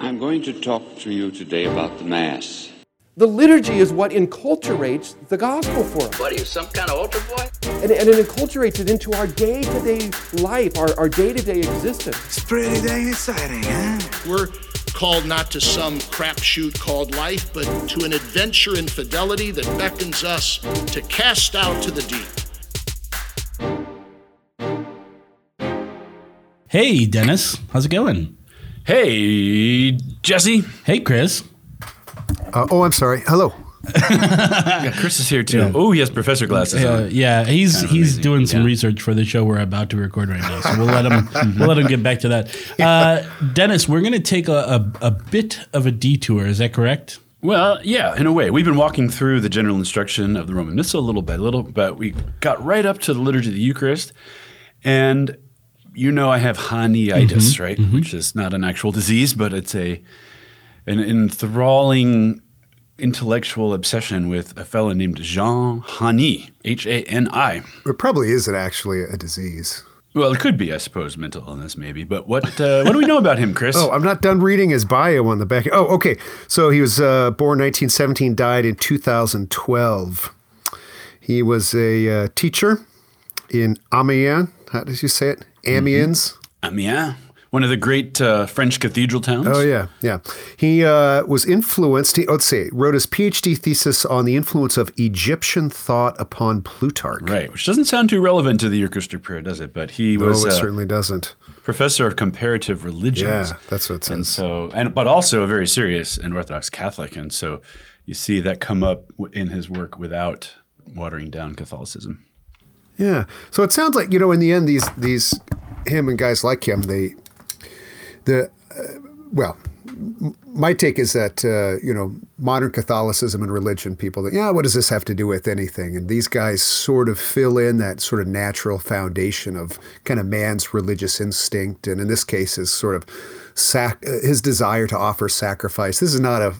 I'm going to talk to you today about the Mass. The liturgy is what enculturates the gospel for us. What are you, some kind of altar boy? And, and it enculturates it into our day to day life, our, our day to day existence. It's pretty dang exciting, huh? We're called not to some crapshoot called life, but to an adventure in fidelity that beckons us to cast out to the deep. Hey, Denis. How's it going? Hey, Jesse. Hey, Chris. Uh, oh, I'm sorry. Hello. yeah, Chris is here too. Yeah. Oh, he has professor glasses. Uh, yeah, he's kind of he's amazing. doing some yeah. research for the show we're about to record right now. So we'll let him we'll let him get back to that. Uh, Denis, we're going to take a, a, a bit of a detour. Is that correct? Well, yeah, in a way. We've been walking through the general instruction of the Roman Missal little by little, but we got right up to the liturgy of the Eucharist, and you know I have Haniitis, mm-hmm, right? Mm-hmm. Which is not an actual disease, but it's a an enthralling intellectual obsession with a fellow named Jean Hani, H A N I. It probably isn't actually a disease. Well, it could be, I suppose, mental illness, maybe. But what uh, what do we know about him, Chris? oh, I'm not done reading his bio on the back. Oh, okay. So he was uh, born 1917, died in 2012. He was a uh, teacher in Amiens. How did you say it? Amiens. Mm-hmm. Amiens one of the great uh, French cathedral towns. Oh yeah, yeah. He uh, was influenced. He, let's see, wrote his PhD thesis on the influence of Egyptian thought upon Plutarch. Right, which doesn't sound too relevant to the Eucharistic prayer, does it? But he no, was. it uh, certainly doesn't. Professor of comparative religions. Yeah, that's what it says. And so, and but also a very serious and Orthodox Catholic, and so you see that come up in his work without watering down Catholicism. Yeah. So it sounds like you know, in the end, these these him and guys like him, they the uh, well, my take is that uh, you know modern Catholicism and religion people that yeah what does this have to do with anything? And these guys sort of fill in that sort of natural foundation of kind of man's religious instinct and in this case is sort of sac- uh, his desire to offer sacrifice. This is not a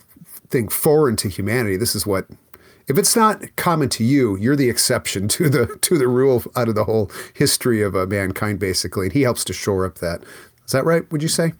thing foreign to humanity. This is what if it's not common to you you're the exception to the to the rule out of the whole history of uh, mankind basically and he helps to shore up that is that right? Would you say?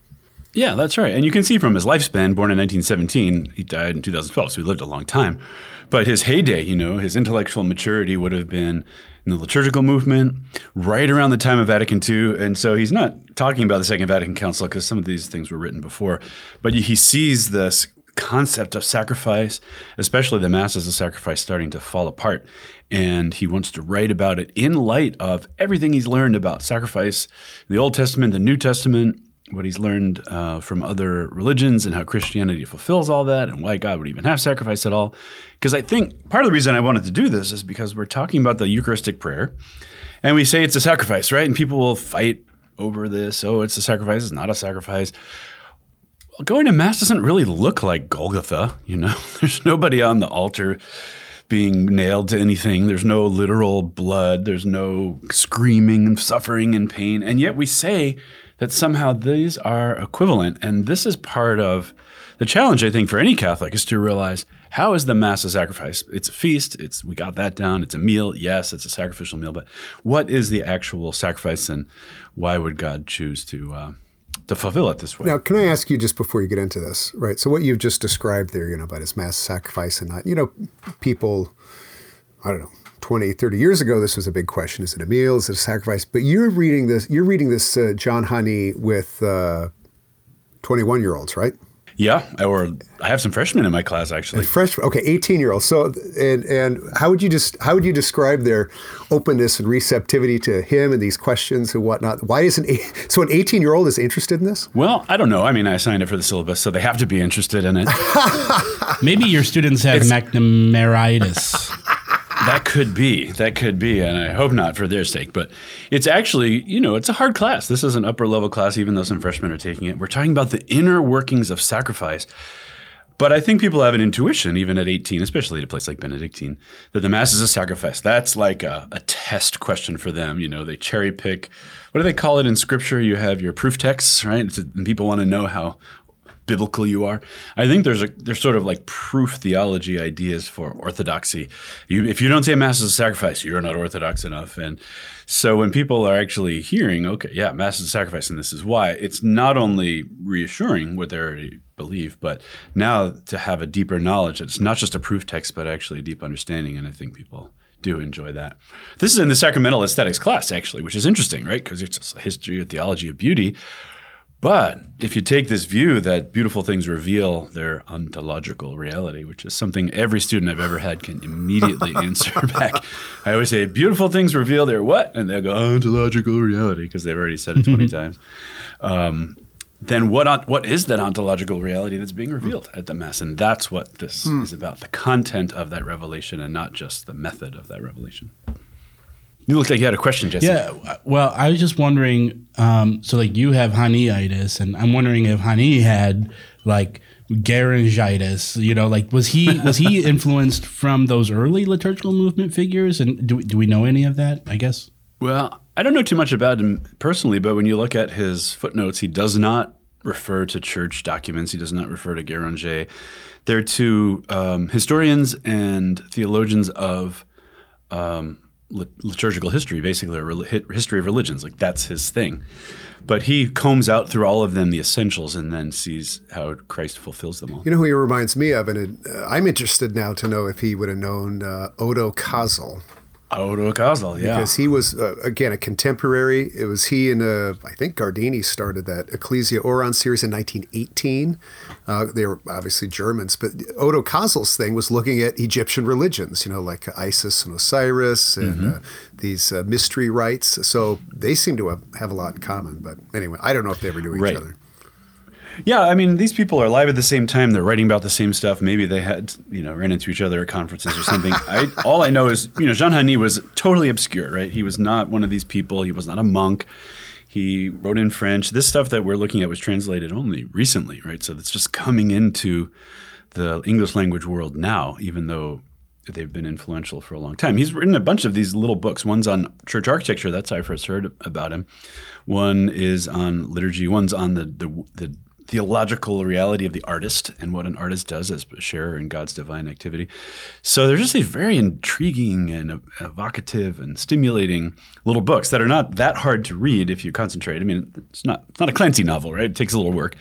Yeah, that's right. And you can see from his lifespan, born in 1917, he died in 2012, so he lived a long time. But his heyday, you know, his intellectual maturity would have been in the liturgical movement, right around the time of Vatican II. And so he's not talking about the Second Vatican Council because some of these things were written before, but he sees this concept of sacrifice, especially the Mass as a sacrifice, starting to fall apart. And he wants to write about it in light of everything he's learned about sacrifice, the Old Testament, the New Testament, what he's learned uh, from other religions, and how Christianity fulfills all that, and why God would even have sacrifice at all. Because I think part of the reason I wanted to do this is because we're talking about the Eucharistic prayer, and we say it's a sacrifice, right? And people will fight over this. Oh, it's a sacrifice. It's not a sacrifice going to mass doesn't really look like Golgotha. You know, there's nobody on the altar being nailed to anything. There's no literal blood. There's no screaming and suffering and pain. And yet we say that somehow these are equivalent. And this is part of the challenge, I think, for any Catholic is to realize how is the Mass a sacrifice? It's a feast. It's we got that down. It's a meal. Yes, it's a sacrificial meal. But what is the actual sacrifice, and why would God choose to uh, to fulfill it this way. Now, can I ask you just before you get into this, right? So what you've just described there, you know, about his mass sacrifice and not, you know, people, I don't know, 20, 30 years ago, this was a big question. Is it a meal? Is it a sacrifice? But you're reading this, you're reading this uh, Jean Hani with 21 uh, year olds, right? Yeah, or I have some freshmen in my class actually. Freshmen, okay, eighteen year olds. So, and and how would you just how would you describe their openness and receptivity to him and these questions and whatnot? Why isn't so an eighteen year old is interested in this? Well, I don't know. I mean, I signed it for the syllabus, so they have to be interested in it. Maybe your students have it's, McNamaritis that could be. That could be. And I hope not for their sake. But it's actually, you know, it's a hard class. This is an upper level class, even though some freshmen are taking it. We're talking about the inner workings of sacrifice. But I think people have an intuition, even at 18, especially at a place like Benedictine, that the Mass is a sacrifice. That's like a, a test question for them. You know, they cherry pick. What do they call it in Scripture? You have your proof texts, right? And people want to know how biblical you are. I think there's a there's sort of like proof theology ideas for orthodoxy. You, if you don't say mass is a sacrifice, you're not orthodox enough. And so when people are actually hearing, okay, yeah, mass is a sacrifice, and this is why, it's not only reassuring what they already believe, but now to have a deeper knowledge. It's not just a proof text, but actually a deep understanding. And I think people do enjoy that. This is in the sacramental aesthetics class, actually, which is interesting, right? Because it's a history of theology of beauty. But if you take this view that beautiful things reveal their ontological reality, which is something every student I've ever had can immediately answer back, I always say, beautiful things reveal their what? And they'll go, ontological reality, because they've already said it 20 times. Um, then what what is that ontological reality that's being revealed at the mass and that's what this hmm. is about the content of that revelation and not just the method of that revelation you look like you had a question jesse yeah well i was just wondering um, so like you have haniitis and i'm wondering if hani had like Guérangitis, you know, like was he was he influenced from those early liturgical movement figures, and do do we know any of that? I guess. Well, I don't know too much about him personally, but when you look at his footnotes, he does not refer to church documents. He does not refer to Guéranger. They're two um, historians and theologians of um, liturgical history, basically, or history of religions. Like that's his thing. But he combs out through all of them the essentials and then sees how Christ fulfills them all. You know who he reminds me of, and uh, I'm interested now to know if he would have known uh, Odo Casel. Odo Casel, yeah. Because he was, uh, again, a contemporary. It was he and, uh, I think Guardini started that Ecclesia Orans series in 1918. Uh, they were obviously Germans, but Odo Casel's thing was looking at Egyptian religions, you know, like Isis and Osiris and mm-hmm. Uh, these uh, mystery rites. So they seem to have, have, a lot in common. But anyway, I don't know if they ever knew each right. other. Yeah, I mean, these people are live at the same time. They're writing about the same stuff. Maybe they had, you know, ran into each other at conferences or something. I, all I know is, you know, Jean Hani was totally obscure, right? He was not one of these people. He was not a monk. He wrote in French. This stuff that we're looking at was translated only recently, right? So it's just coming into the English language world now, even though they've been influential for a long time. He's written a bunch of these little books. One's on church architecture. That's how I first heard about him. One is on liturgy. One's on the the, the theological reality of the artist and what an artist does as a sharer in God's divine activity. So they're just these very intriguing and evocative and stimulating little books that are not that hard to read if you concentrate. I mean, it's not it's not a Clancy novel, right? It takes a little work,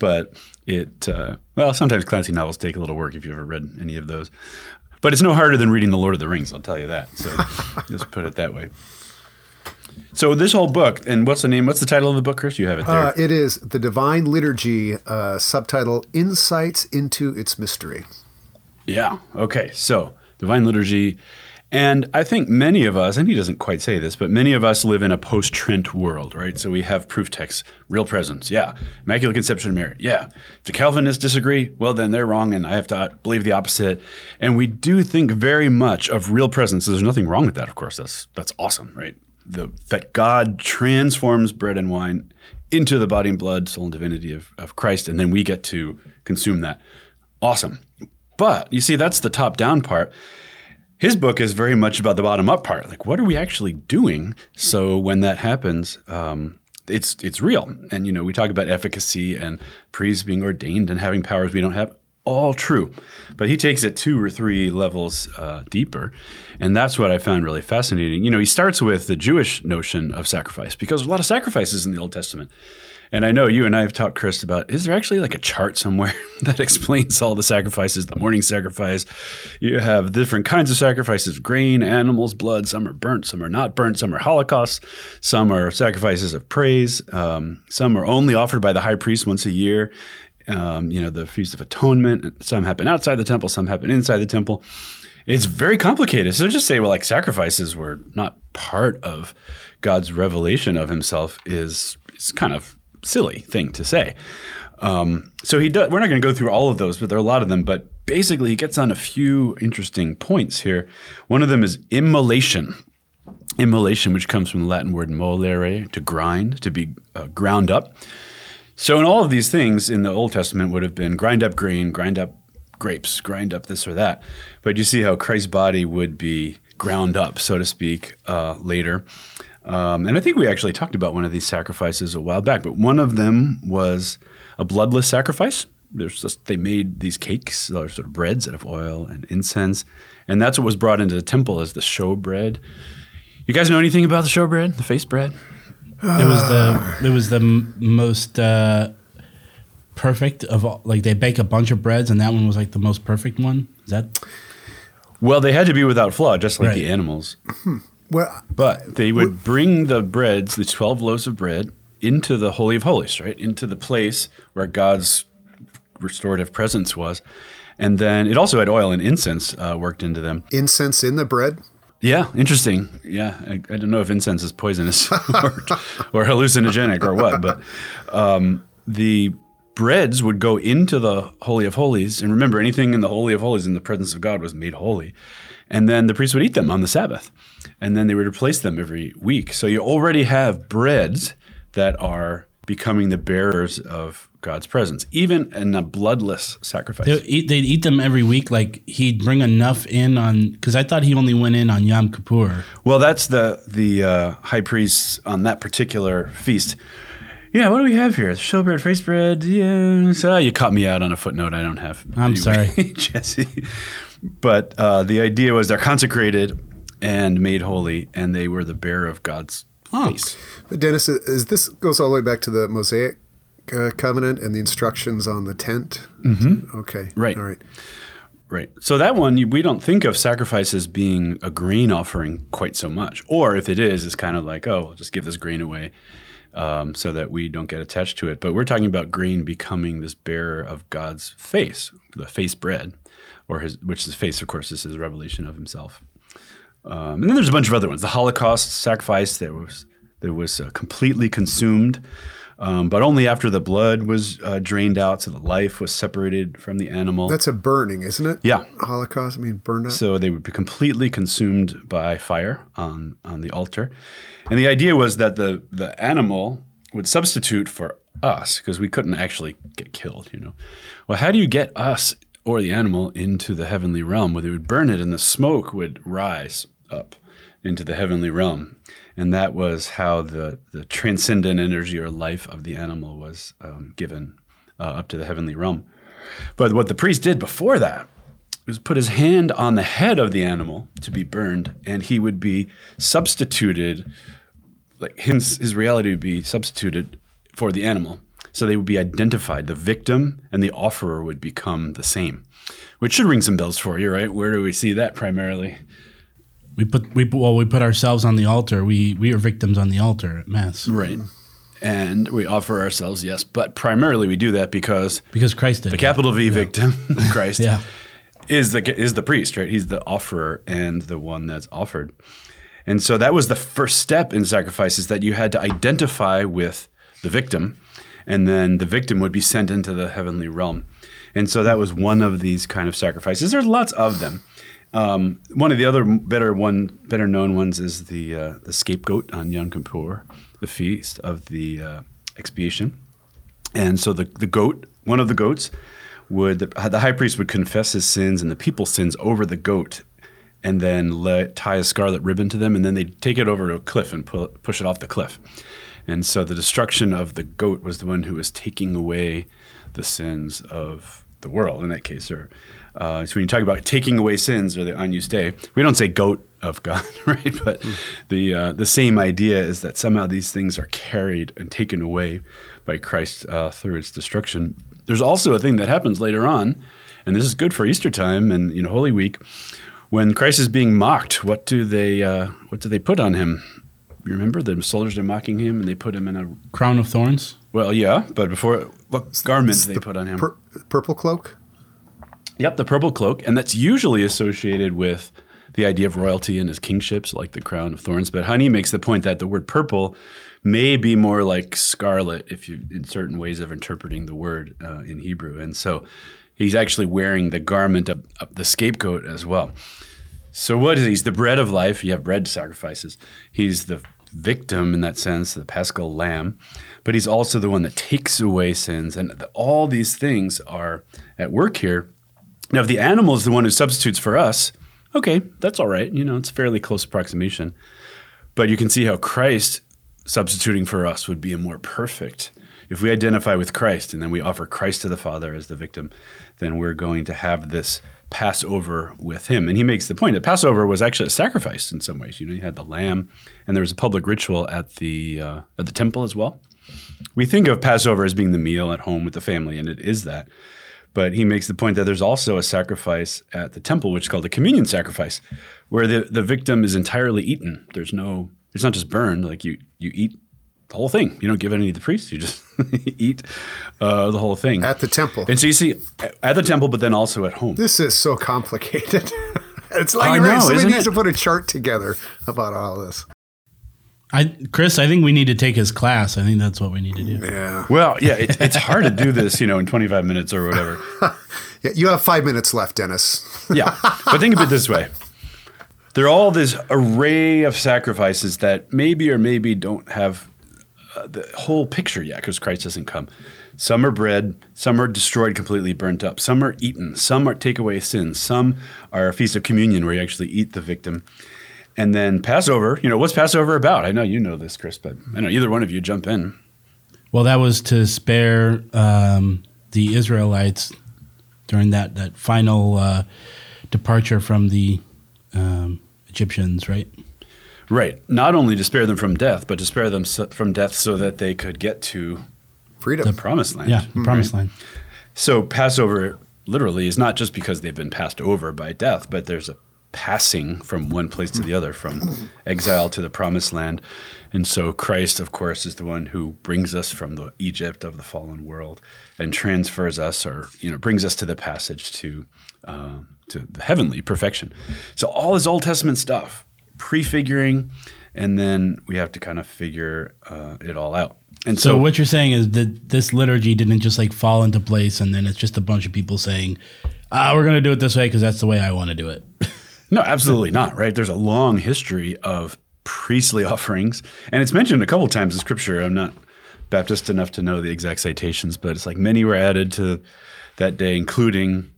but it uh, well sometimes Clancy novels take a little work if you've ever read any of those. But it's no harder than reading The Lord of the Rings, I'll tell you that. So just put it that way. So this whole book, and what's the name? What's the title of the book, Chris? You have it there. Uh, it is the Divine Liturgy, uh, subtitle "Insights into Its Mystery." Yeah. Okay. So Divine Liturgy, and I think many of us, and he doesn't quite say this, but many of us live in a post-Trent world, right? So we have proof texts, real presence, yeah. Immaculate Conception of Mary, yeah. If the Calvinists disagree, well, then they're wrong, and I have to believe the opposite. And we do think very much of real presence. So There's nothing wrong with that, of course. That's that's awesome, right? The that God transforms bread and wine into the body and blood, soul and divinity of, of Christ, and then we get to consume that. Awesome. But you see, that's the top down part. His book is very much about the bottom up part. Like, what are we actually doing? So when that happens, um, it's it's real. And you know, we talk about efficacy and priests being ordained and having powers we don't have all true. But he takes it two or three levels uh, deeper. And that's what I found really fascinating. You know, he starts with the Jewish notion of sacrifice because a lot of sacrifices in the Old Testament. And I know you and I have talked, Chris, about is there actually like a chart somewhere that explains all the sacrifices, the morning sacrifice? You have different kinds of sacrifices grain, animals, blood. Some are burnt, some are not burnt, some are holocausts, some are sacrifices of praise, um, some are only offered by the high priest once a year um, you know, the Feast of Atonement. Some happen outside the temple, some happen inside the temple. It's very complicated. So just say, well, like sacrifices were not part of God's revelation of Himself is is kind of silly thing to say. Um, so he does. We're not going to go through all of those, but there are a lot of them. But basically, he gets on a few interesting points here. One of them is immolation. Immolation, which comes from the Latin word molere, to grind, to be uh, ground up. So, in all of these things in the Old Testament would have been grind up grain, grind up grapes, grind up this or that. But you see how Christ's body would be ground up, so to speak, uh, later. Um, and I think we actually talked about one of these sacrifices a while back, but one of them was a bloodless sacrifice. just they made these cakes, or sort of breads out of oil and incense, and that's what was brought into the temple as the show bread. You guys know anything about the show bread, the face bread? It was the it was the m- most uh, perfect of all. Like they bake a bunch of breads, and that one was like the most perfect one. Is that Well, they had to be without flaw, just like Right. the animals. Well, But they would bring the breads, the 12 loaves of bread, into the Holy of Holies, right? Into the place where God's restorative presence was. And then it also had oil and incense uh, worked into them. incense in the bread. Yeah, interesting. Yeah, I, I don't know if incense is poisonous or, or hallucinogenic or what, but um, the breads would go into the Holy of Holies. And remember, anything in the Holy of Holies in the presence of God was made holy. And then the priest would eat them on the Sabbath. And then they would replace them every week. So you already have breads that are becoming the bearers of God's presence, even in a bloodless sacrifice. they eat? They'd eat them every week. Like he'd bring enough in on because I thought he only went in on Yom Kippur. Well, that's the the uh, high priest on that particular feast. Yeah, what do we have here? Showbread, face bread. Yeah, so you caught me out on a footnote. I don't have. I'm sorry. Jesse. But uh, the idea was they're consecrated and made holy, and they were the bearer of God's Oh. face. But Denis, is this goes all the way back to the Mosaic uh, covenant and the instructions on the tent? Mm-hmm. Okay, Right. All right. Right. So that one, we don't think of sacrifice as being a grain offering quite so much. Or if it is, it's kind of like, oh, we'll just give this grain away um, so that we don't get attached to it. But we're talking about grain becoming this bearer of God's face, the face bread, or his, which is face, of course, is his revelation of himself. Um, and then there's a bunch of other ones. The Holocaust sacrifice that was that was uh, completely consumed, um, but only after the blood was uh, drained out, so the life was separated from the animal. That's a burning, isn't it? Yeah. Holocaust. I mean, burned up. So they would be completely consumed by fire on, on the altar. And the idea was that the, the animal would substitute for us because we couldn't actually get killed, you know. Well, how do you get us or the animal into the heavenly realm? Well, they would burn it and the smoke would rise up into the heavenly realm. And that was how the, the transcendent energy or life of the animal was um, given uh, up to the heavenly realm. But what the priest did before that was put his hand on the head of the animal to be burned, and he would be substituted, like his, his reality would be substituted for the animal. So they would be identified. The victim and the offerer would become the same, which should ring some bells for you, right? Where do we see that primarily? We put we well we put ourselves on the altar. We we are victims on the altar at mass Right. And we offer ourselves, yes, but primarily we do that because because Christ did. the capital V victim, Christ, Yeah. is the is the priest, right? He's the offerer and the one that's offered. And so that was the first step in sacrifices that you had to identify with the victim, and then the victim would be sent into the heavenly realm. And so that was one of these kind of sacrifices. There's lots of them. Um, one of the other better one better known ones is the uh, the scapegoat on Yom Kippur, the feast of the uh, expiation. And so the, the goat, one of the goats, would the, the high priest would confess his sins and the people's sins over the goat, and then let, tie a scarlet ribbon to them, and then they'd take it over to a cliff and pu- push it off the cliff. And so the destruction of the goat was the one who was taking away the sins of the world in that case. Or uh, so when you talk about taking away sins or the Agnus Dei, we don't say goat of God, right? But the uh, the same idea is that somehow these things are carried and taken away by Christ uh, through its destruction. There's also a thing that happens later on, and this is good for Easter time and you know Holy Week, when Christ is being mocked. What do they uh, what do they put on him? You remember the soldiers are mocking him, and they put him in a crown of thorns. well, yeah, but before what garment did they put on him? Pur- purple cloak. Yep, the purple cloak, and that's usually associated with the idea of royalty and his kingships, like the crown of thorns. But Hani makes the point that the word purple may be more like scarlet, if you in certain ways of interpreting the word uh, in Hebrew, and so he's actually wearing the garment of, of the scapegoat as well. So what is he? He's the bread of life. You have bread sacrifices. He's the victim in that sense, the paschal lamb, but he's also the one that takes away sins. And all these things are at work here. Now, if the animal is the one who substitutes for us, okay, that's all right. You know, it's a fairly close approximation. But you can see how Christ substituting for us would be a more perfect. if we identify with Christ and then we offer Christ to the Father as the victim, then we're going to have this Passover with him. And he makes the point that Passover was actually a sacrifice in some ways. You know, you had the lamb, and there was a public ritual at the uh, at the temple as well. We think of Passover as being the meal at home with the family, and it is that. But he makes the point that there's also a sacrifice at the temple, which is called the communion sacrifice, where the, the victim is entirely eaten. There's no, it's not just burned, like you, you eat the whole thing. You don't give any to the priest, you just eat uh, the whole thing. At the temple. And so you see at the temple, but then also at home. This is so complicated. it's like I you're right, somebody needs it? to put a chart together about all this. I Chris, I think we need to take his class. I think that's what we need to do. Yeah. Well, yeah, it, it's hard to do this, you know, in 25 minutes or whatever. Yeah, you have five minutes left, Denis. Yeah. But think of it this way there are all this array of sacrifices that maybe or maybe don't have uh, the whole picture yet because Christ doesn't come. Some are bread, some are destroyed, completely burnt up, some are eaten, some are take away sins, some are a feast of communion where you actually eat the victim. And then Passover, you know, what's Passover about? I know you know this, Chris, but I know either one of you jump in. Well, that was to spare um, the Israelites during that that final uh, departure from the um, Egyptians, right? Right. Not only to spare them from death, but to spare them so, from death so that they could get to Freedom. the promised land. Yeah, the promised land. So Passover literally is not just because they've been passed over by death, but there's a passing from one place to the other, from exile to the promised land. And so Christ, of course, is the one who brings us from the Egypt of the fallen world and transfers us, or you know, brings us to the passage to uh, to the heavenly perfection. So all is Old Testament stuff, prefiguring, and then we have to kind of figure uh, it all out. And So, so, what you're saying is that this liturgy didn't just like fall into place, and then it's just a bunch of people saying, "Ah, we're going to do it this way because that's the way I want to do it." No, absolutely not, right? There's a long history of priestly offerings, and it's mentioned a couple times in scripture. I'm not Baptist enough to know the exact citations, but it's like many were added to that day, including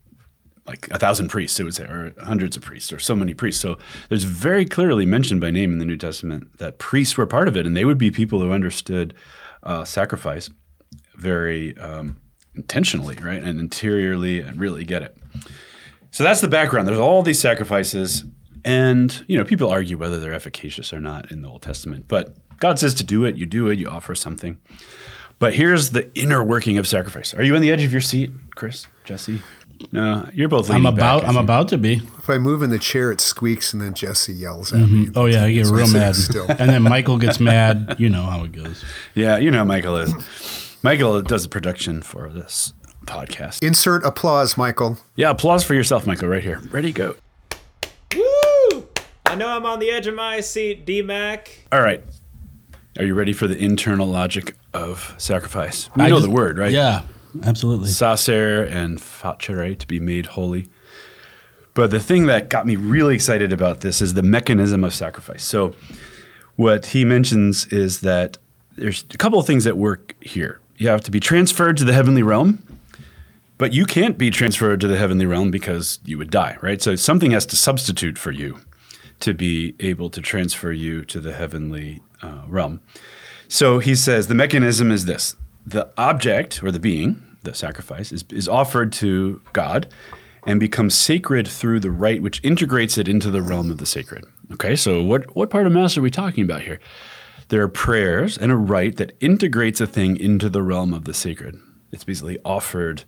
like a thousand priests, it would say, or hundreds of priests, or so many priests. So there's very clearly mentioned by name in the New Testament that priests were part of it, and they would be people who understood uh, sacrifice very um, intentionally, right, and interiorly, and really get it. So that's the background. There's all these sacrifices, and you know, people argue whether they're efficacious or not in the Old Testament. But God says to do it, you do it, you offer something. But here's the inner working of sacrifice. Are you on the edge of your seat, Chris, Jesse? No, you're both. I'm about. back, I I'm think. about to be. If I move in the chair, it squeaks, and then Jesse yells at me. Mm-hmm. Oh yeah, I get real mad, still. and then Michael gets mad. You know how it goes. Yeah, you know how Michael is. Michael does the production for this podcast. Insert applause, Michael. Yeah, applause for yourself, Michael. Right here. Ready, go. Woo! I know I'm on the edge of my seat, D Mac. All right. Are you ready for the internal logic of sacrifice? We I know just- the word, right? Yeah, absolutely. sacer and facere to be made holy. But the thing that got me really excited about this is the mechanism of sacrifice. So, what he mentions is that there's a couple of things that work here. You have to be transferred to the heavenly realm, but you can't be transferred to the heavenly realm because you would die, right? So, something has to substitute for you to be able to transfer you to the heavenly uh, realm. So he says the mechanism is this the object or the being, the sacrifice, is, is offered to God and becomes sacred through the rite which integrates it into the realm of the sacred. Okay, so what, what part of Mass are we talking about here? There are prayers and a rite that integrates a thing into the realm of the sacred. It's basically offered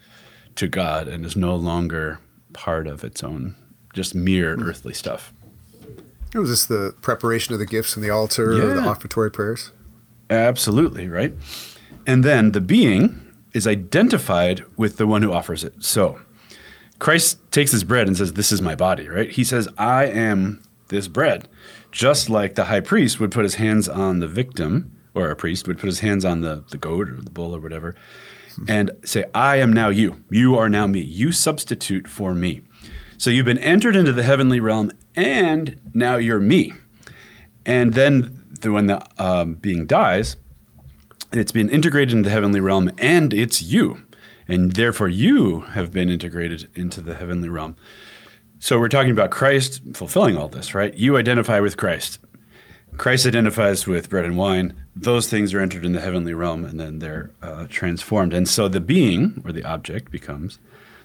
to God and is no longer part of its own, just mere earthly stuff. Oh, it Was this the preparation of the gifts in the altar or the Yeah. offertory prayers? Absolutely, right? And then the being is identified with the one who offers it. So Christ takes his bread and says, This is my body, right? He says, I am this bread. Just like the high priest would put his hands on the victim, or a priest would put his hands on the, the goat or the bull or whatever, and say, I am now you. You are now me. You substitute for me. So you've been entered into the heavenly realm, and now you're me. And then the, when the um, being dies, it's been integrated into the heavenly realm, and it's you. And therefore, you have been integrated into the heavenly realm. So we're talking about Christ fulfilling all this, right? You identify with Christ. Christ identifies with bread and wine. Those things are entered in the heavenly realm and then they're uh, transformed. And so the being or the object becomes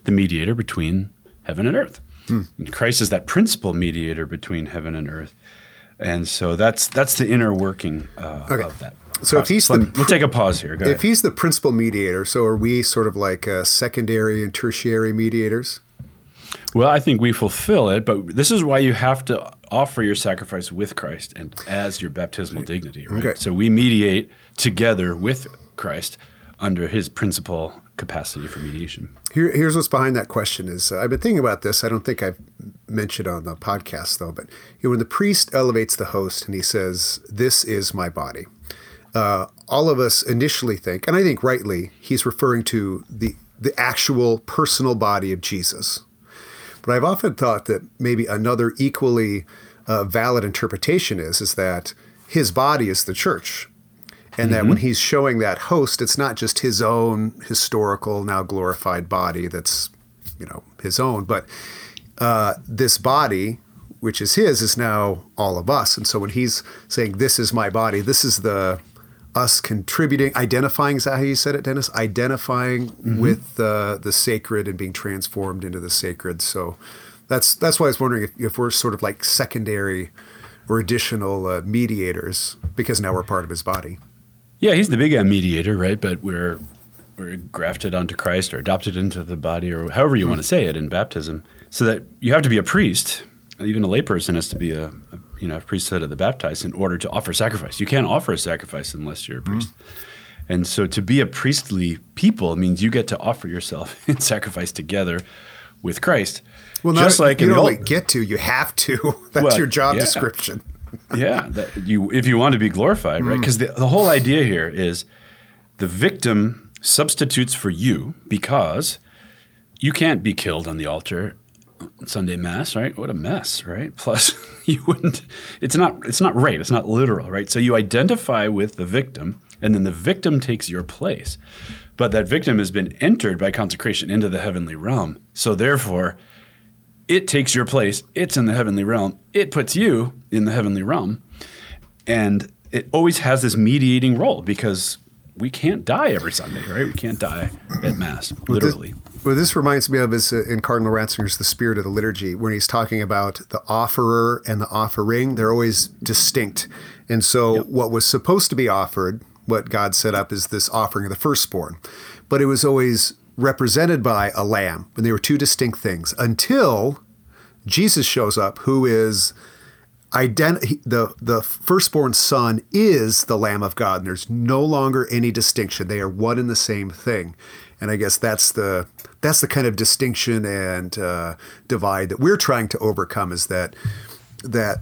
the mediator between heaven and earth. And Christ is that principal mediator between heaven and earth. And so that's that's the inner working uh, Okay. of that. So if he's Let the me- we'll take a pause here. Go if ahead. he's the principal mediator, so are we sort of like uh, secondary and tertiary mediators? Well, I think we fulfill it, but this is why you have to offer your sacrifice with Christ and as your baptismal dignity. Right? Okay. So we mediate together with Christ under His principal capacity for mediation. Here, here's what's behind that question: is uh, I've been thinking about this. I don't think I've mentioned on the podcast though, but you know, when the priest elevates the host and he says, "This is my body," uh, all of us initially think, and I think rightly, he's referring to the the actual personal body of Jesus. But I've often thought that maybe another equally uh, valid interpretation is is that his body is the church, and that when he's showing that host, it's not just his own historical, now glorified body that's you know his own, but uh, this body, which is his, is now all of us. And so when he's saying, "This is my body," this is the us contributing, identifying. Is that how you said it, Denis? Identifying with the the sacred and being transformed into the sacred. So that's that's why I was wondering if, if we're sort of like secondary or additional uh, mediators because now we're part of his body. Yeah, He's the big uh, mediator, right? But we're we're grafted onto Christ or adopted into the body, or however you want to say it in baptism. So that you have to be a priest. Even a layperson has to be a, a you know a priesthood of the baptized in order to offer sacrifice. You can't offer a sacrifice unless you're a hmm. priest. And so to be a priestly people means you get to offer yourself in sacrifice together with Christ. Well, just not, like you don't old, get to, you have to. That's Well, your job yeah. description. yeah, that you if you want to be glorified, right? Hmm. Because the, the whole idea here is the victim substitutes for you because you can't be killed on the altar Sunday mass, right? What a mess, right? Plus, you wouldn't. It's not. It's not right. It's not literal, right? So you identify with the victim, and then the victim takes your place. But that victim has been entered by consecration into the heavenly realm. So therefore, it takes your place. It's in the heavenly realm. It puts you in the heavenly realm. And it always has this mediating role because we can't die every Sunday, right? We can't die at Mass, literally. What this reminds me of is uh, in Cardinal Ratzinger's The Spirit of the Liturgy, when he's talking about the offerer and the offering, they're always distinct. And so, what was supposed to be offered, what God set up, is this offering of the firstborn. But it was always represented by a lamb, and they were two distinct things until Jesus shows up, who is the the firstborn son is the lamb of god and there's no longer any distinction they are one and the same thing and i guess that's the that's the kind of distinction and uh, divide that we're trying to overcome is that that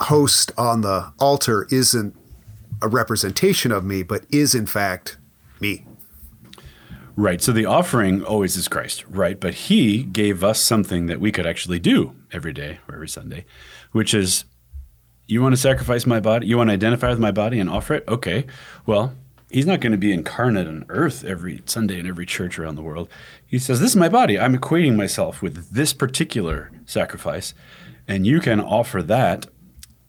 host on the altar isn't a representation of me but is in fact me Right. So the offering always is Christ, right? But he gave us something that we could actually do every day or every Sunday, which is you want to sacrifice my body? You want to identify with my body and offer it? Okay. Well, he's not going to be incarnate on earth every Sunday in every church around the world. He says, This is my body. I'm equating myself with this particular sacrifice. And you can offer that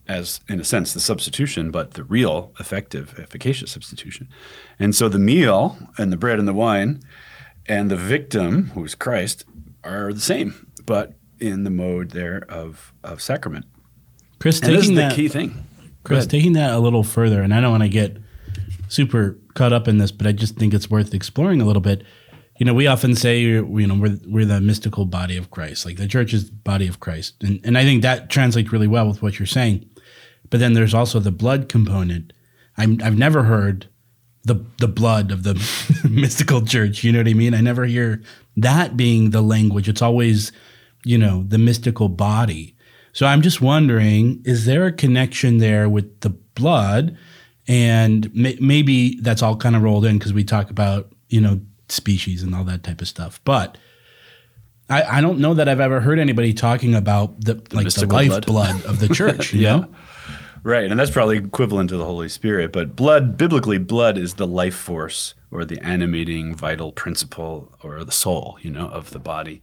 as, in a sense, the substitution, but the real, effective, efficacious substitution. And so the meal and the bread and the wine and the victim, who is Christ, are the same, but in the mode there of, of sacrament. Chris, And this is taking the that, key thing. Chris, taking that a little further, and I don't want to get super caught up in this, but I just think it's worth exploring a little bit. You know, we often say, you know, we're, we're the mystical body of Christ, like the church is the body of Christ. And, and I think that translates really well with what you're saying. But then there's also the blood component. I'm, I've never heard the the blood of the mystical church. You know what I mean? I never hear that being the language. It's always, you know, the mystical body. So I'm just wondering, is there a connection there with the blood? And may, maybe that's all kind of rolled in because we talk about, you know, species and all that type of stuff. But I, I don't know that I've ever heard anybody talking about the, like the mystical blood. of the church. You Yeah. know? Right, and that's probably equivalent to the Holy Spirit. But blood, biblically, blood is the life force or the animating vital principle or the soul, you know, of the body.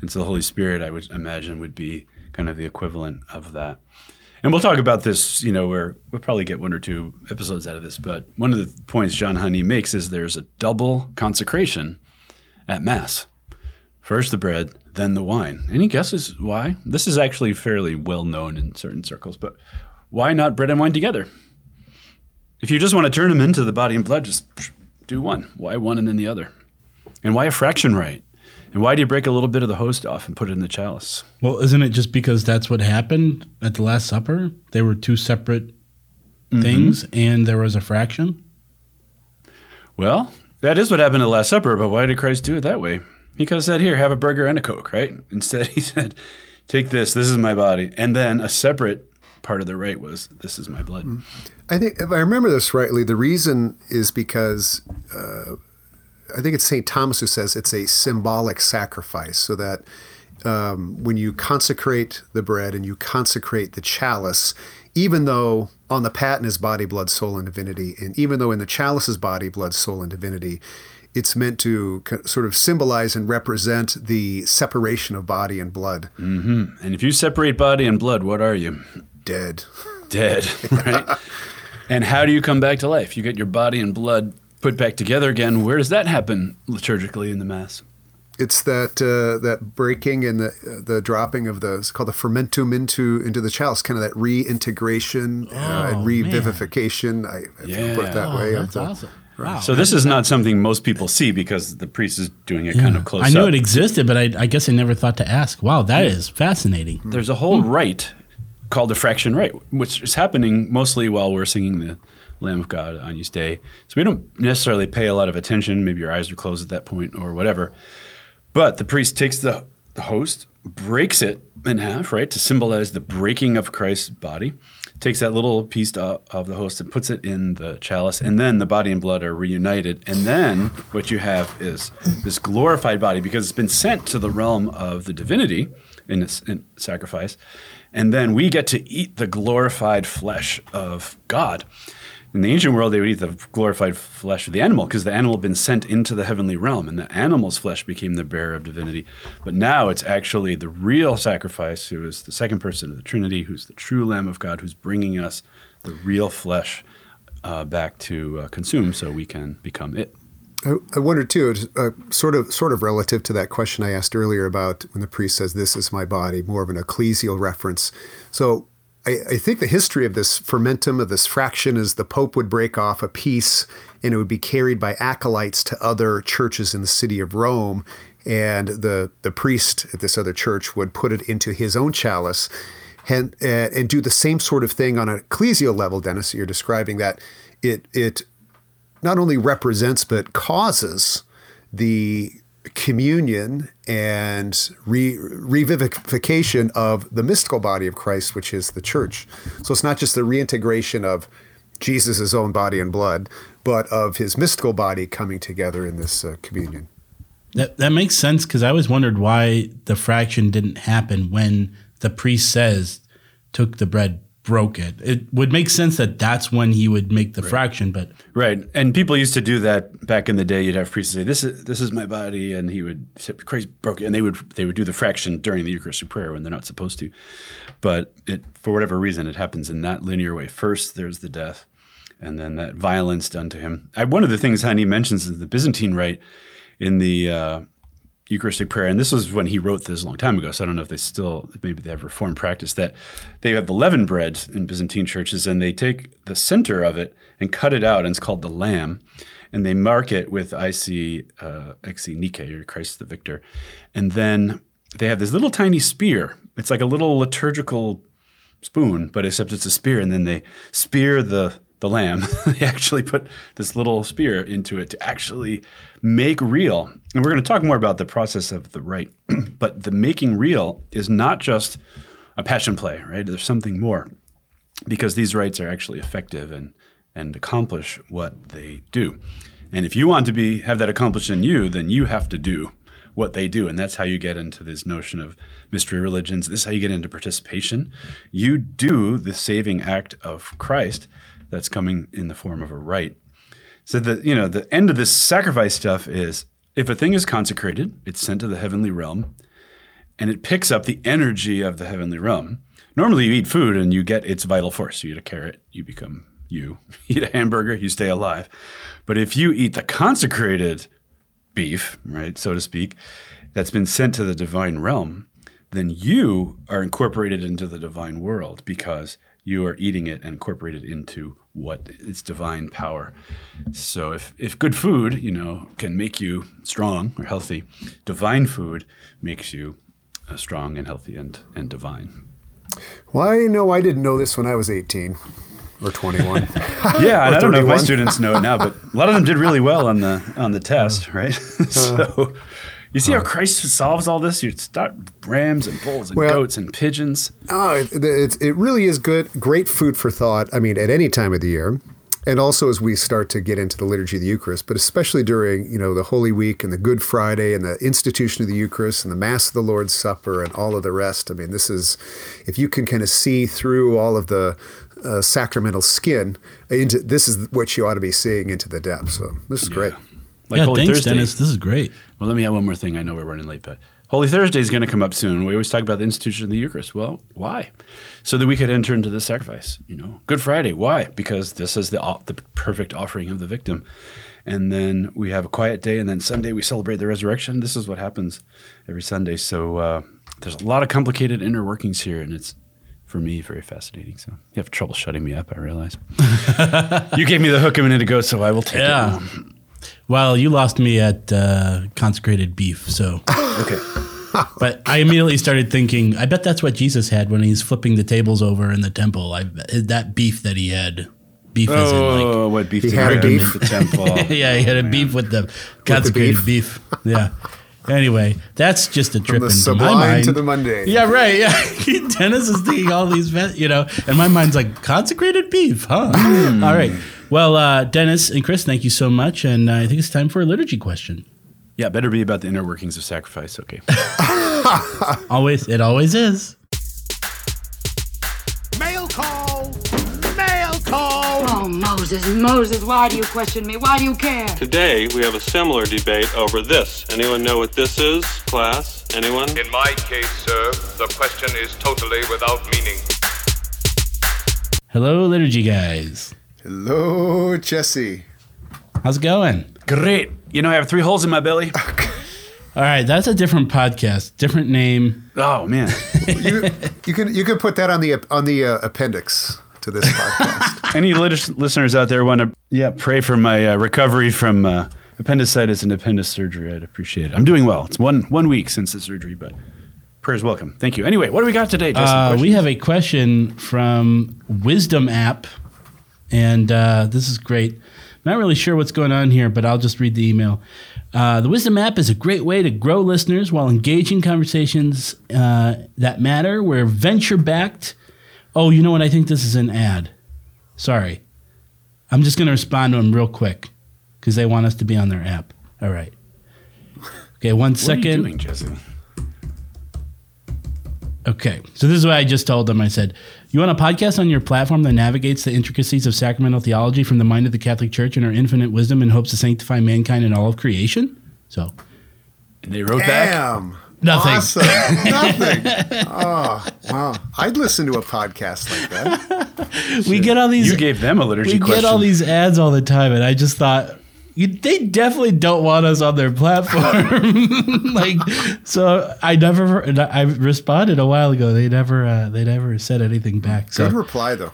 And so the Holy Spirit, I would imagine, would be kind of the equivalent of that. And we'll talk about this, you know, where we'll probably get one or two episodes out of this. But one of the points Jean Hani makes is there's a double consecration at Mass. First the bread, then the wine. Any guesses why? This is actually fairly well known in certain circles, but why not bread and wine together? If you just want to turn them into the body and blood, just do one. Why one and then the other? And why a fraction rite? And why do you break a little bit of the host off and put it in the chalice? Well, isn't it just because that's what happened at the Last Supper? They were two separate things, and there was a fraction. Well, that is what happened at the Last Supper, but why did Christ do it that way? He could have said, Here, have a burger and a Coke, right? Instead, he said, Take this, this is my body. And then a separate part of the rite was, This is my blood. I think if I remember this rightly, the reason is because uh, I think it's St. Thomas who says it's a symbolic sacrifice, so that um, when you consecrate the bread and you consecrate the chalice, even though on the paten is body, blood, soul, and divinity, and even though in the chalice is body, blood, soul, and divinity, it's meant to sort of symbolize and represent the separation of body and blood. And if you separate body and blood, what are you? Dead. Dead, right? and how do you come back to life? You get your body and blood put back together again. Where does that happen liturgically in the Mass? It's that uh, that breaking and the uh, the dropping of the it's called the fermentum into into the chalice, kind of that reintegration uh, and revivification. I, I Yeah. put it that Oh, way. that's the- awesome. Wow. So this is not something most people see because the priest is doing it kind of close I knew up. it existed, but I, I guess I never thought to ask. Wow, that is fascinating. There's a whole rite called the fraction rite, which is happening mostly while we're singing the Lamb of God on East Day. So we don't necessarily pay a lot of attention. Maybe your eyes are closed at that point or whatever. But the priest takes the, the host, breaks it in half, right, to symbolize the breaking of Christ's body, takes that little piece of of the host and puts it in the chalice, and then the body and blood are reunited. And then what you have is this glorified body because it's been sent to the realm of the divinity in, this, in sacrifice. And then we get to eat the glorified flesh of God. In the ancient world, they would eat the glorified flesh of the animal because the animal had been sent into the heavenly realm and the animal's flesh became the bearer of divinity. But now it's actually the real sacrifice, who is the second person of the Trinity, who's the true Lamb of God, who's bringing us the real flesh uh, back to uh, consume so we can become it. I, I wonder too, uh, sort of sort of relative to that question I asked earlier about when the priest says, "This is my body," more of an ecclesial reference. So. I, I think the history of this fermentum, of this fraction, is the Pope would break off a piece and it would be carried by acolytes to other churches in the city of Rome. And the, the priest at this other church would put it into his own chalice and, uh, and do the same sort of thing on an ecclesial level, Denis, you're describing, that it, it not only represents but causes the communion and re- revivification of the mystical body of Christ, which is the church. So it's not just the reintegration of Jesus' own body and blood, but of his mystical body coming together in this uh, communion. That that makes sense because I always wondered why the fraction didn't happen when the priest says took the bread, broke it. It would make sense that that's when he would make the fraction, but Right, and people used to do that back in the day. You'd have priests say, "This is this is my body," and he would say, "Christ broke it," and they would they would do the fraction during the Eucharistic prayer when they're not supposed to. But it, for whatever reason, it happens in that linear way. First, there's the death, and then that violence done to him. I, one of the things Hani mentions is the Byzantine rite in the uh, Eucharistic prayer, and this was when he wrote this a long time ago. So I don't know if they still, maybe they have reformed practice that they have the leavened bread in Byzantine churches, and they take the center of it and cut it out, and it's called the lamb, and they mark it with IC uh, XC Nike or Christ the Victor, and then they have this little tiny spear. It's like a little liturgical spoon, but except it's a spear, and then they spear the the lamb. they actually put this little spear into it to actually make real. And we're going to talk more about the process of the rite, but the making real is not just a passion play, right? There's something more because these rites are actually effective and and accomplish what they do. And if you want to be have that accomplished in you, then you have to do what they do. And that's how you get into this notion of mystery religions. This is how you get into participation. You do the saving act of Christ that's coming in the form of a rite. So the you know the end of this sacrifice stuff is if a thing is consecrated, it's sent to the heavenly realm, and it picks up the energy of the heavenly realm Normally, you eat food and you get its vital force. You eat a carrot, you become you. You eat a hamburger, you stay alive. But if you eat the consecrated beef, right, so to speak, that's been sent to the divine realm, then you are incorporated into the divine world because you are eating it and incorporated into what its divine power. So if, if good food, you know, can make you strong or healthy, divine food makes you uh, strong and healthy and, and divine. Well, I know I didn't know this when I was 18 or 21. Yeah, Or I don't know if my students know it now, but a lot of them did really well on the on the test, right? so you see how Christ solves all this? You start rams and bulls and Well- goats and pigeons. Oh, it, it, it really is good. Great food for thought. I mean, at any time of the year, and also as we start to get into the liturgy of the Eucharist, but especially during you know the Holy Week and the Good Friday and the institution of the Eucharist and the Mass of the Lord's Supper and all of the rest. I mean, this is if you can kind of see through all of the uh, sacramental skin into this is what you ought to be seeing into the depth. So this is great. Like yeah, Holy thanks, Thursday. Denis. This is great. Well, let me add one more thing. I know we're running late, but Holy Thursday is going to come up soon. We always talk about the institution of the Eucharist. Well, why? So that we could enter into the sacrifice. You know, Good Friday. Why? Because this is the the perfect offering of the victim. And then we have a quiet day, and then Sunday we celebrate the resurrection. This is what happens every Sunday. So uh, there's a lot of complicated inner workings here, and it's for me very fascinating. So you have trouble shutting me up. I realize. you gave me the hook a minute ago, so I will take Yeah. it. Well, you lost me at uh, consecrated beef, so. Okay. But I immediately started thinking, I bet that's what Jesus had when he's flipping the tables over in the temple. I that beef that he had, beef is in like Oh, what beef He did had I a have beef? at the temple? yeah, he had a beef with the consecrated beef. Yeah. Anyway, that's just a trip the into sublime my mind. to the mundane. Yeah, right. Yeah, Denis is thinking all these, you know, and my mind's like consecrated beef, huh? Hmm. all right. Well, uh, Denis and Chris, thank you so much, and uh, I think it's time for a liturgy question. yeah, better be about the inner workings of sacrifice. Okay. Always, it always is. Mail call! Mail call! Oh, Moses, Moses, why do you question me? Why do you care? Today, we have a similar debate over this. Anyone know what this is, class? Anyone? In my case, sir, the question is totally without meaning. Hello, liturgy guys. Hello, Jesse. How's it going? Great. You know, I have three holes in my belly. All right, that's a different podcast, different name. Oh man. You, you can you can put that on the on the uh, appendix to this podcast. Any lit- listeners out there want to yeah pray for my uh, recovery from uh, appendicitis and appendix surgery? I'd appreciate it. I'm doing well. It's one one week since the surgery, but prayers welcome. Thank you. Anyway, what do we got today, Justin? Uh, we have a question from Wisdom App, and uh, this is great. Not really sure what's going on here, but I'll just read the email. Uh, the Wisdom app is a great way to grow listeners while engaging conversations uh, that matter. We're venture backed. Oh, you know what? I think this is an ad. Sorry. I'm just going to respond to them real quick because they want us to be on their app. All right. Okay, one What are you doing, Jesse? Okay. So this is what I just told them. I said, You want a podcast on your platform that navigates the intricacies of sacramental theology from the mind of the Catholic Church and her infinite wisdom in hopes to sanctify mankind and all of creation? So And they wrote back. Damn. Nothing. Awesome. Nothing. Oh, wow. I'd listen to a podcast like that. we get all these You gave them a liturgy we question. get all these ads all the time, and I just thought you, they definitely don't want us on their platform. like, so I never I responded a while ago. They never uh, they never said anything back. So Good reply, though.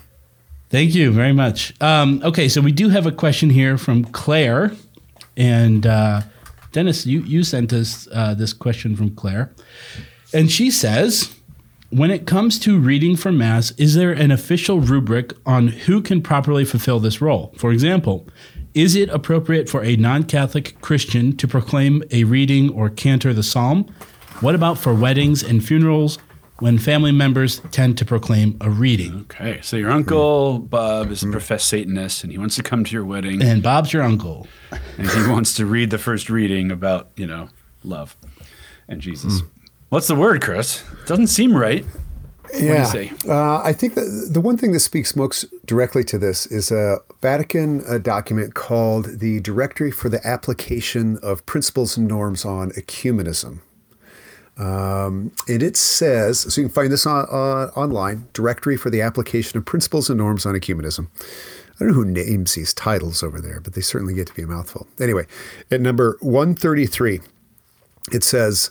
Thank you very much. Um, okay, so we do have a question here from Claire, and uh, Denis, you you sent us uh, this question from Claire, and she says, when it comes to reading for mass, is there an official rubric on who can properly fulfill this role? For example. Is it appropriate for a non Catholic Christian to proclaim a reading or cantor the psalm? What about for weddings and funerals when family members tend to proclaim a reading? Okay, so your uncle Bob is a professed Satanist, and he wants to come to your wedding, And Bob's your uncle. and he wants to read the first reading about you know love and Jesus. Hmm. What's the word, Chris? Doesn't seem right. Do you Yeah. say? Uh, I think that the one thing that speaks most directly to this is a Vatican uh document called the Directory for the Application of Principles and Norms on Ecumenism. Um, and it says, so you can find this on, uh, online, Directory for the Application of Principles and Norms on Ecumenism. I don't know who names these titles over there, but they certainly get to be a mouthful. Anyway, at number 133, it says,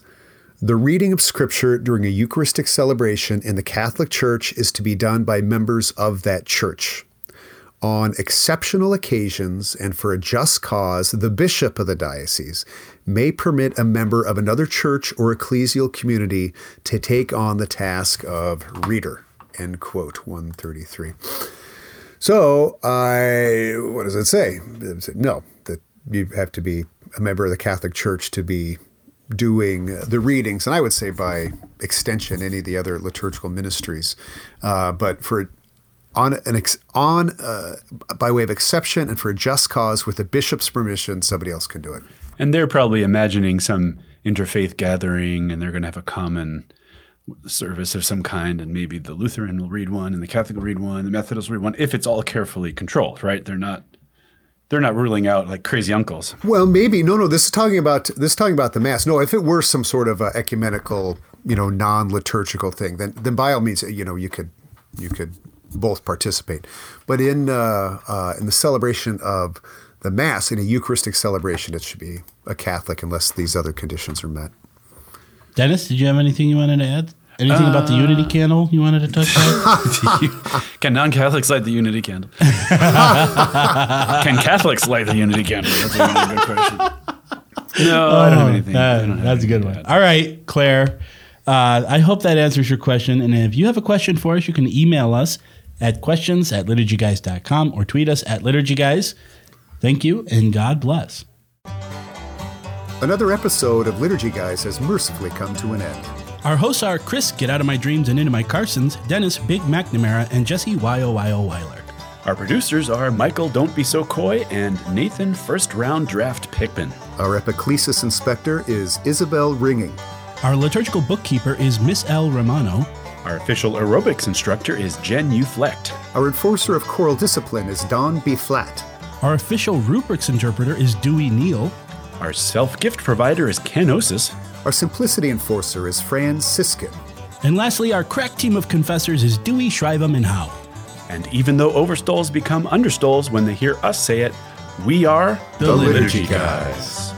the reading of Scripture during a Eucharistic celebration in the Catholic Church is to be done by members of that church. On exceptional occasions and for a just cause, the bishop of the diocese may permit a member of another church or ecclesial community to take on the task of reader. End quote, 133. So, I, what does it say? No, that you have to be a member of the Catholic Church to be doing the readings, and I would say by extension, any of the other liturgical ministries. Uh, but for on an ex, on uh, by way of exception and for a just cause, with the bishop's permission, somebody else can do it. And they're probably imagining some interfaith gathering, and they're going to have a common service of some kind, and maybe the Lutheran will read one, and the Catholic will read one, the Methodist will read one, if it's all carefully controlled, right? They're not they're not ruling out like crazy uncles. Well, maybe no, no. This is talking about this is talking about the mass. No, if it were some sort of uh, ecumenical, you know, non-liturgical thing, then then by all means, you know, you could you could both participate. But in uh, uh, in the celebration of the mass, in a Eucharistic celebration, it should be a Catholic unless these other conditions are met. Denis, did you have anything you wanted to add? Anything about the Unity candle you wanted to touch on? Can non-Catholics light the Unity candle? Can Catholics light the Unity candle? That's a really good question. No, I don't have anything. Uh, I don't have that's a good one. All right, Claire. Uh, I hope that answers your question. And if you have a question for us, you can email us at questions at liturgyguys.com or tweet us at liturgyguys. Thank you, and God bless. Another episode of Liturgy Guys has mercifully come to an end. Our hosts are Chris, Get Out of My Dreams and Into My Carstens, Denis, Big McNamara, and Jesse, Y-O Y-O Weiler. Our producers are Michael Don't Be So Coy and Nathan First Round Draft Pickman. Our epiclesis inspector is Isabel Ringing. Our liturgical bookkeeper is Miss L. Romano. Our official aerobics instructor is Jen Uflecht. Our enforcer of choral discipline is Don B. Flat. Our official rubrics interpreter is Dewey Neal. Our self-gift provider is Kenosis. Our simplicity enforcer is Fran Siskin. And lastly, our crack team of confessors is Dewey, Shrivem, and Howe. And even though overstoles become understoles when they hear us say it, we are The Liturgy Guys.